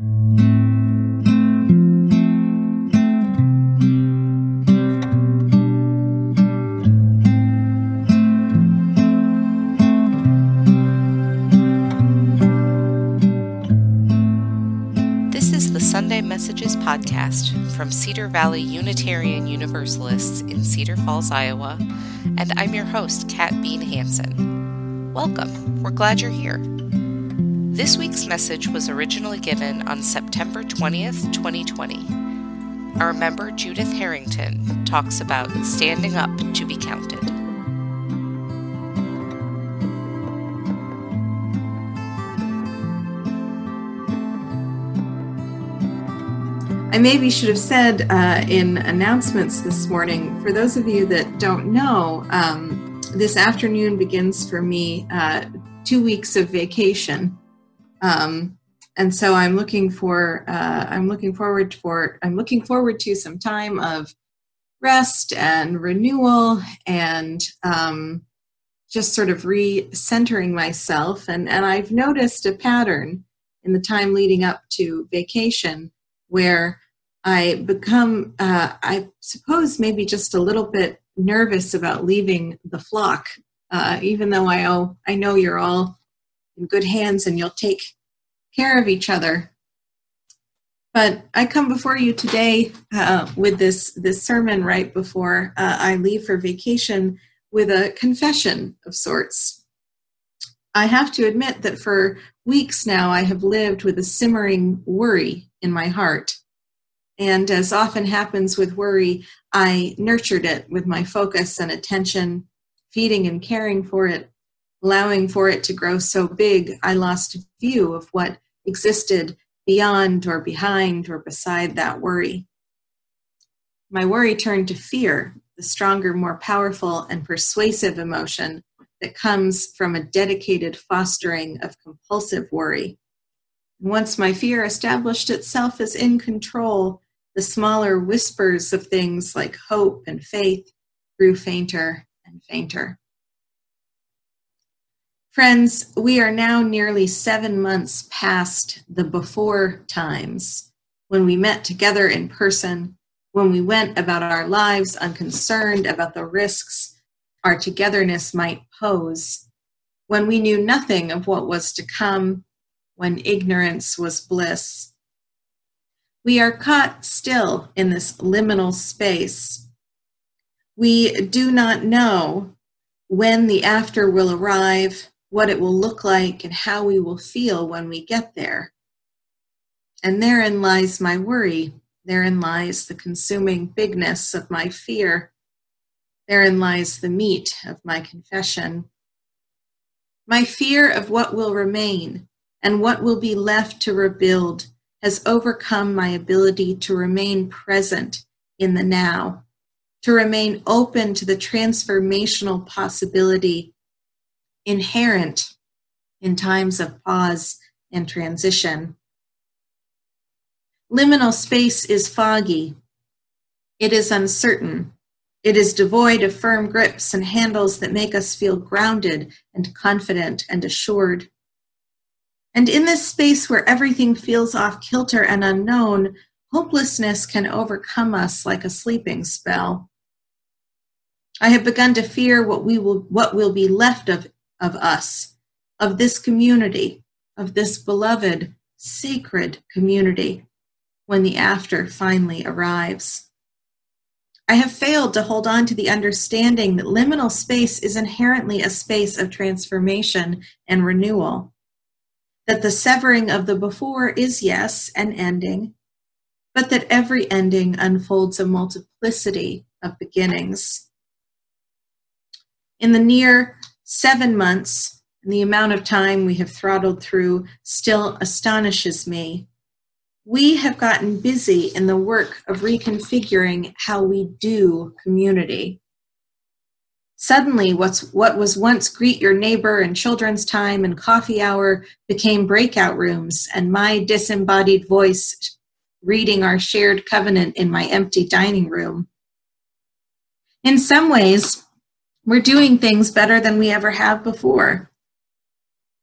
This is the Sunday Messages podcast from Cedar Valley Unitarian Universalists in Cedar Falls, Iowa, and I'm your host, Kat Bean Hansen. Welcome. We're glad you're here. This week's message was originally given on September 20th, 2020. Our member Judith Harrington talks about standing up to be counted. I maybe should have said uh, in announcements this morning, for those of you that don't know, um, this afternoon begins for me uh, two weeks of vacation. Um, and so I'm looking for, uh, I'm looking forward for, I'm looking forward to some time of rest and renewal and um, just sort of re-centering myself. And, and I've noticed a pattern in the time leading up to vacation where I become, uh, I suppose, maybe just a little bit nervous about leaving the flock, uh, even though I, oh, I know you're all in good hands and you'll take care of each other. But I come before you today uh, with this, this sermon right before uh, I leave for vacation with a confession of sorts. I have to admit that for weeks now I have lived with a simmering worry in my heart. And as often happens with worry, I nurtured it with my focus and attention, feeding and caring for it, allowing for it to grow so big, I lost view of what existed beyond or behind or beside that worry. My worry turned to fear, the stronger, more powerful, and persuasive emotion that comes from a dedicated fostering of compulsive worry. Once my fear established itself as in control, the smaller whispers of things like hope and faith grew fainter and fainter. Friends, we are now nearly seven months past the before times when we met together in person, when we went about our lives unconcerned about the risks our togetherness might pose, when we knew nothing of what was to come, when ignorance was bliss. We are caught still in this liminal space. We do not know when the after will arrive, what it will look like, and how we will feel when we get there. And therein lies my worry. Therein lies the consuming bigness of my fear. Therein lies the meat of my confession. My fear of what will remain and what will be left to rebuild has overcome my ability to remain present in the now, to remain open to the transformational possibility inherent in times of pause and transition. Liminal space is foggy. It is uncertain. It is devoid of firm grips and handles that make us feel grounded and confident and assured. And in this space where everything feels off kilter and unknown, hopelessness can overcome us like a sleeping spell. I have begun to fear what we will what will be left of, of us, of this community, of this beloved, sacred community, when the after finally arrives. I have failed to hold on to the understanding that liminal space is inherently a space of transformation and renewal. That the severing of the before is, yes, an ending, but that every ending unfolds a multiplicity of beginnings. In the near seven months, and the amount of time we have throttled through still astonishes me we have gotten busy in the work of reconfiguring how we do community. Suddenly, what's, what was once greet your neighbor and children's time and coffee hour became breakout rooms, and my disembodied voice reading our shared covenant in my empty dining room. In some ways, we're doing things better than we ever have before.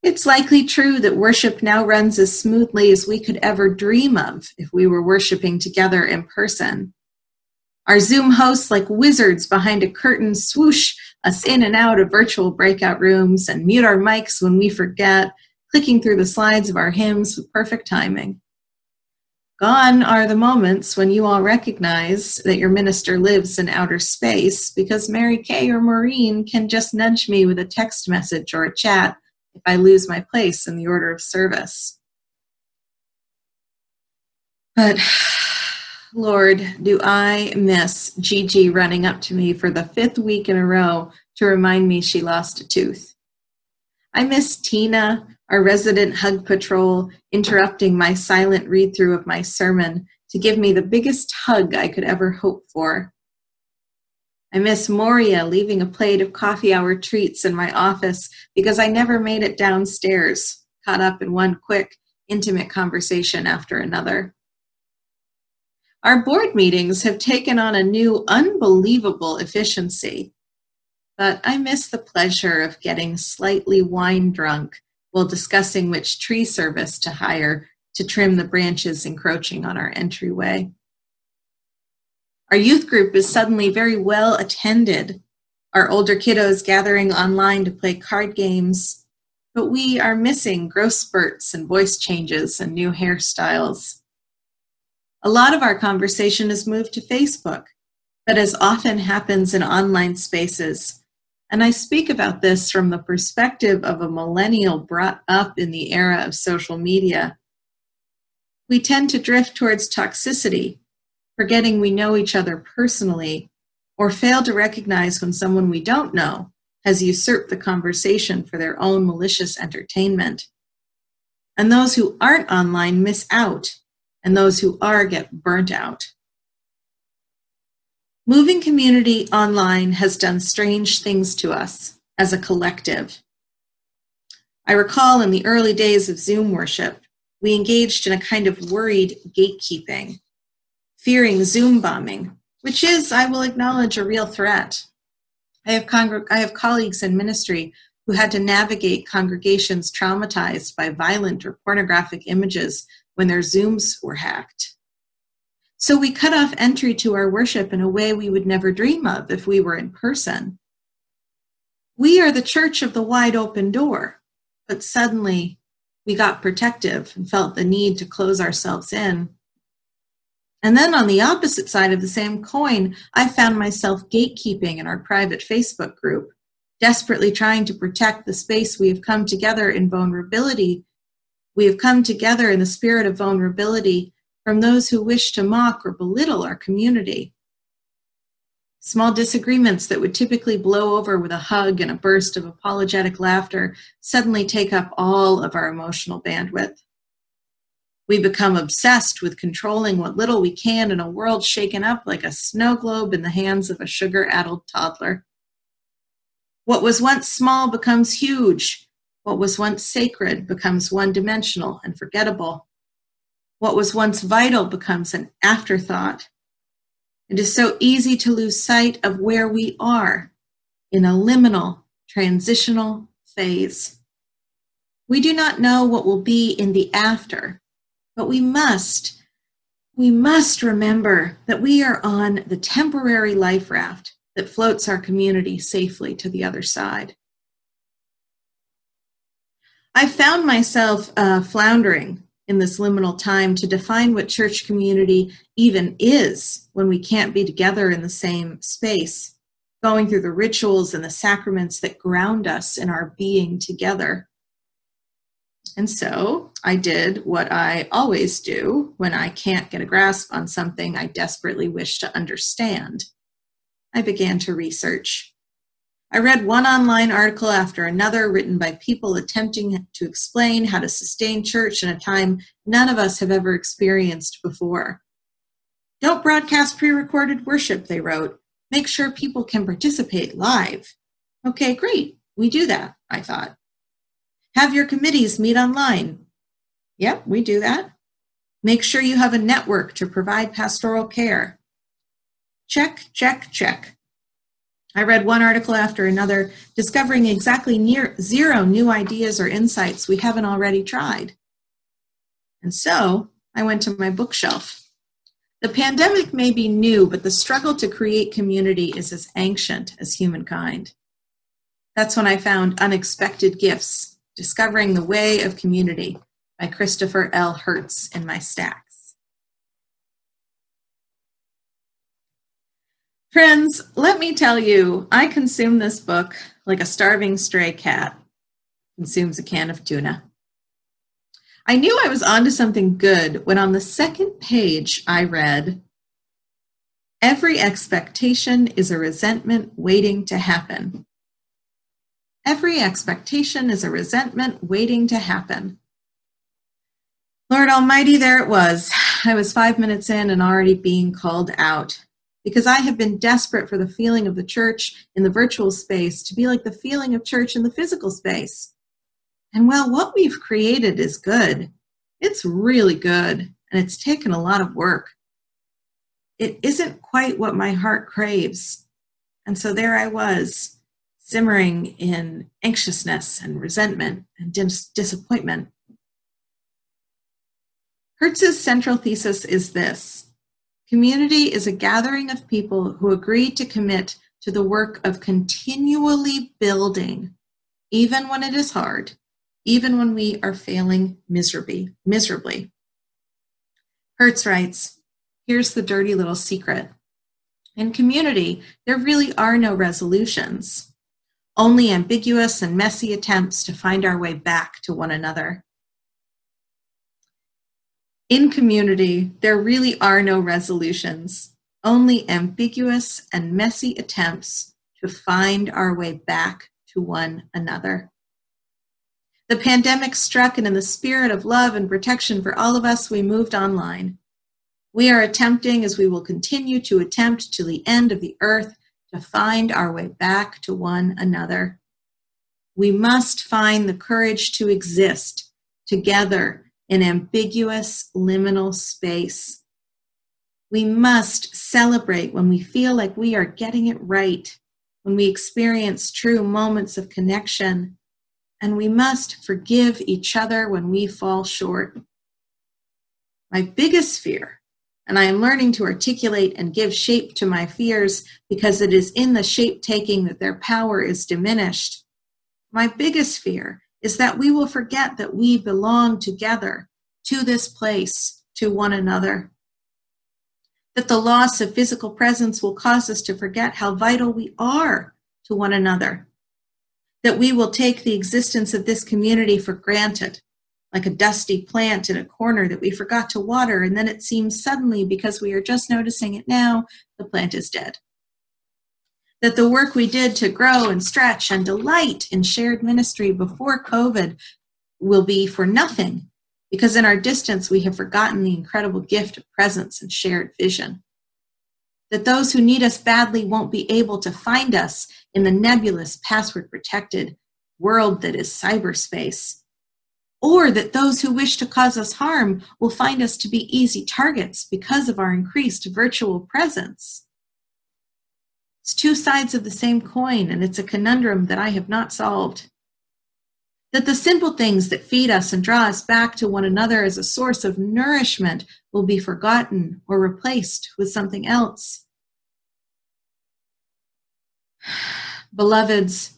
It's likely true that worship now runs as smoothly as we could ever dream of if we were worshiping together in person. Our Zoom hosts, like wizards behind a curtain, swoosh us in and out of virtual breakout rooms and mute our mics when we forget, clicking through the slides of our hymns with perfect timing. Gone are the moments when you all recognize that your minister lives in outer space because Mary Kay or Maureen can just nudge me with a text message or a chat if I lose my place in the order of service. But Lord, do I miss Gigi running up to me for the fifth week in a row to remind me she lost a tooth. I miss Tina our resident hug patrol interrupting my silent read through of my sermon to give me the biggest hug I could ever hope for. I miss Moria leaving a plate of coffee hour treats in my office because I never made it downstairs, caught up in one quick, intimate conversation after another. Our board meetings have taken on a new, unbelievable efficiency, but I miss the pleasure of getting slightly wine drunk while discussing which tree service to hire to trim the branches encroaching on our entryway. Our youth group is suddenly very well attended, our older kiddos gathering online to play card games, but we are missing growth spurts and voice changes and new hairstyles. A lot of our conversation has moved to Facebook, but as often happens in online spaces, and I speak about this from the perspective of a millennial brought up in the era of social media. We tend to drift towards toxicity, forgetting we know each other personally, or fail to recognize when someone we don't know has usurped the conversation for their own malicious entertainment. And those who aren't online miss out, and those who are get burnt out. Moving community online has done strange things to us as a collective. I recall in the early days of Zoom worship, we engaged in a kind of worried gatekeeping, fearing Zoom bombing, which is, I will acknowledge, a real threat. I have, congreg- I have colleagues in ministry who had to navigate congregations traumatized by violent or pornographic images when their Zooms were hacked. So we cut off entry to our worship in a way we would never dream of if we were in person. We are the church of the wide open door, but suddenly we got protective and felt the need to close ourselves in. And then on the opposite side of the same coin, I found myself gatekeeping in our private Facebook group, desperately trying to protect the space we have come together in vulnerability. We have come together in the spirit of vulnerability from those who wish to mock or belittle our community. Small disagreements that would typically blow over with a hug and a burst of apologetic laughter suddenly take up all of our emotional bandwidth. We become obsessed with controlling what little we can in a world shaken up like a snow globe in the hands of a sugar addled toddler. What was once small becomes huge. What was once sacred becomes one dimensional and forgettable. What was once vital becomes an afterthought. It is so easy to lose sight of where we are in a liminal, transitional phase. We do not know what will be in the after, but we must, we must remember that we are on the temporary life raft that floats our community safely to the other side. I found myself uh, floundering in this liminal time to define what church community even is when we can't be together in the same space, going through the rituals and the sacraments that ground us in our being together. And so I did what I always do when I can't get a grasp on something I desperately wish to understand. I began to research. I read one online article after another written by people attempting to explain how to sustain church in a time none of us have ever experienced before. Don't broadcast pre recorded worship, they wrote. Make sure people can participate live. Okay, great. We do that, I thought. Have your committees meet online. Yep, we do that. Make sure you have a network to provide pastoral care. Check, check, check. I read one article after another, discovering exactly near zero new ideas or insights we haven't already tried. And so I went to my bookshelf. The pandemic may be new, but the struggle to create community is as ancient as humankind. That's when I found Unexpected Gifts Discovering the Way of Community by Christopher L. Heuertz in my stacks. Friends, let me tell you, I consume this book like a starving stray cat consumes a can of tuna. I knew I was onto something good when on the second page I read, Every expectation is a resentment waiting to happen. Every expectation is a resentment waiting to happen. Lord Almighty, there it was. I was five minutes in and already being called out because I have been desperate for the feeling of the church in the virtual space to be like the feeling of church in the physical space. And while what we've created is good, it's really good and it's taken a lot of work. It isn't quite what my heart craves. And so there I was, simmering in anxiousness and resentment and dis- disappointment. Heuertz's central thesis is this community is a gathering of people who agree to commit to the work of continually building, even when it is hard, even when we are failing miserably. miserably. Heuertz writes, here's the dirty little secret. In community, there really are no resolutions, only ambiguous and messy attempts to find our way back to one another. In community, there really are no resolutions, only ambiguous and messy attempts to find our way back to one another. The pandemic struck, and in the spirit of love and protection for all of us, we moved online. We are attempting, as we will continue to attempt to the end of the earth, to find our way back to one another. We must find the courage to exist together in ambiguous liminal space. We must celebrate when we feel like we are getting it right, when we experience true moments of connection, and we must forgive each other when we fall short. My biggest fear, and I am learning to articulate and give shape to my fears because it is in the shape taking that their power is diminished. My biggest fear is that we will forget that we belong together to this place, to one another. That the loss of physical presence will cause us to forget how vital we are to one another that we will take the existence of this community for granted, like a dusty plant in a corner that we forgot to water, and then it seems suddenly, because we are just noticing it now, the plant is dead. That the work we did to grow and stretch and delight in shared ministry before COVID will be for nothing, because in our distance we have forgotten the incredible gift of presence and shared vision that those who need us badly won't be able to find us in the nebulous, password protected world that is cyberspace. Or that those who wish to cause us harm will find us to be easy targets because of our increased virtual presence. It's two sides of the same coin, and it's a conundrum that I have not solved. That the simple things that feed us and draw us back to one another as a source of nourishment will be forgotten or replaced with something else. Beloveds,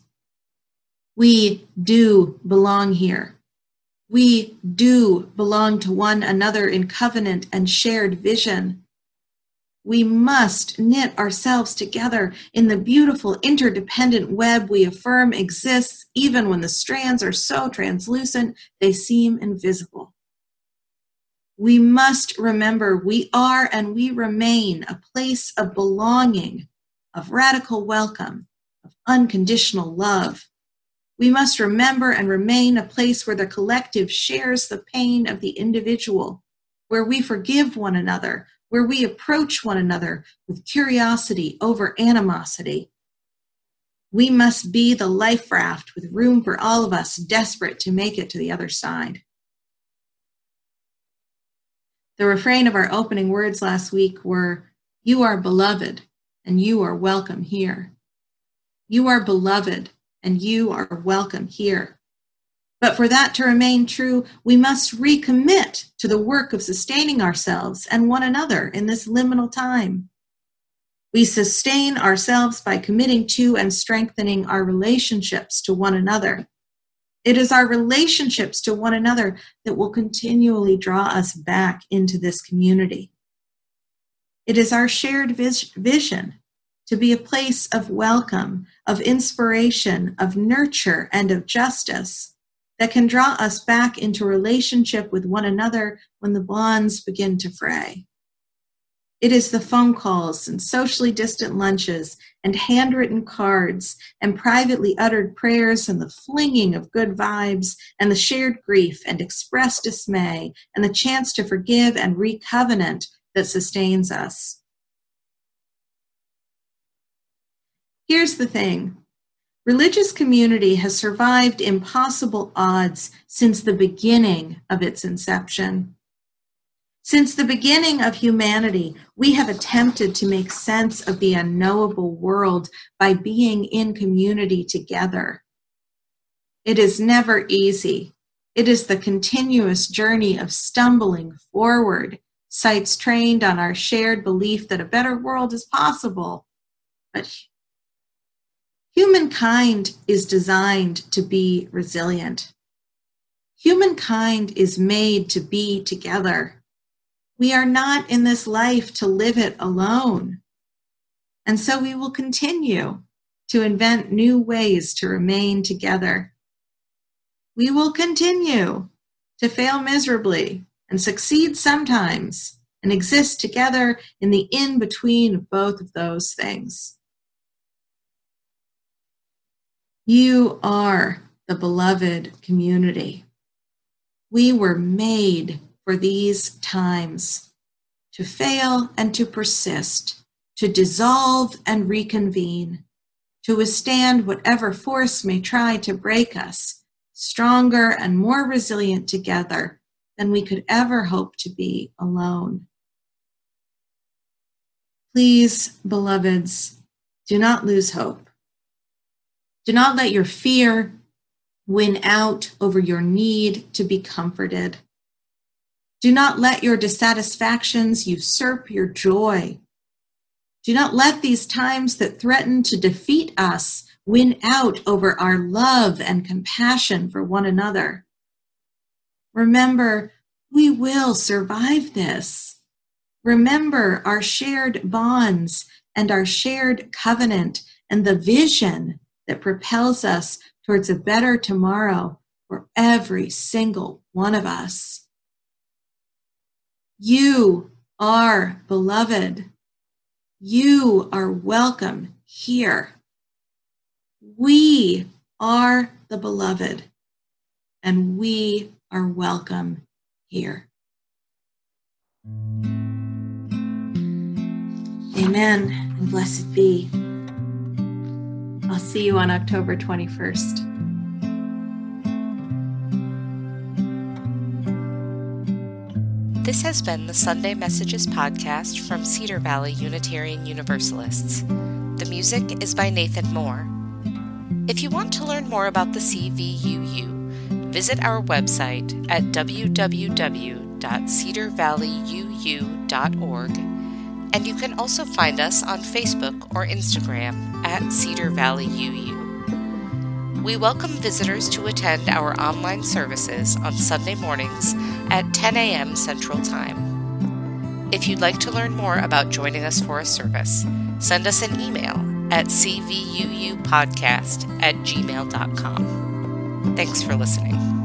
we do belong here. We do belong to one another in covenant and shared vision. We must knit ourselves together in the beautiful interdependent web we affirm exists, even when the strands are so translucent they seem invisible. We must remember we are and we remain a place of belonging, of radical welcome, of unconditional love. We must remember and remain a place where the collective shares the pain of the individual, where we forgive one another, where we approach one another with curiosity over animosity. We must be the life raft with room for all of us desperate to make it to the other side. The refrain of our opening words last week were, You are beloved, and you are welcome here. You are beloved, and you are welcome here. But for that to remain true, we must recommit to the work of sustaining ourselves and one another in this liminal time. We sustain ourselves by committing to and strengthening our relationships to one another. It is our relationships to one another that will continually draw us back into this community. It is our shared vis- vision to be a place of welcome, of inspiration, of nurture, and of justice that can draw us back into relationship with one another when the bonds begin to fray. It is the phone calls and socially distant lunches and handwritten cards and privately uttered prayers and the flinging of good vibes and the shared grief and expressed dismay and the chance to forgive and recovenant that sustains us. Here's the thing religious community has survived impossible odds since the beginning of its inception. Since the beginning of humanity, we have attempted to make sense of the unknowable world by being in community together. It is never easy. It is the continuous journey of stumbling forward, sights trained on our shared belief that a better world is possible. But humankind is designed to be resilient. Humankind is made to be together. We are not in this life to live it alone. And so we will continue to invent new ways to remain together. We will continue to fail miserably and succeed sometimes and exist together in the in between of both of those things. You are the beloved community. We were made for these times to fail and to persist, to dissolve and reconvene, to withstand whatever force may try to break us, stronger and more resilient together than we could ever hope to be alone. Please, beloveds, do not lose hope. Do not let your fear win out over your need to be comforted. Do not let your dissatisfactions usurp your joy. Do not let these times that threaten to defeat us win out over our love and compassion for one another. Remember, we will survive this. Remember our shared bonds and our shared covenant and the vision that propels us towards a better tomorrow for every single one of us. You are beloved. You are welcome here. We are the beloved, and we are welcome here. Amen and blessed be. I'll see you on October 21st. This has been the Sunday Messages podcast from Cedar Valley Unitarian Universalists. The music is by Nathan Moore. If you want to learn more about the CVUU, visit our website at www.cedarvalleyuu.org, and you can also find us on Facebook or Instagram at Cedar Valley UU. We welcome visitors to attend our online services on Sunday mornings at 10 a.m. Central Time. If you'd like to learn more about joining us for a service, send us an email at cvuupodcast at gmail.com. Thanks for listening.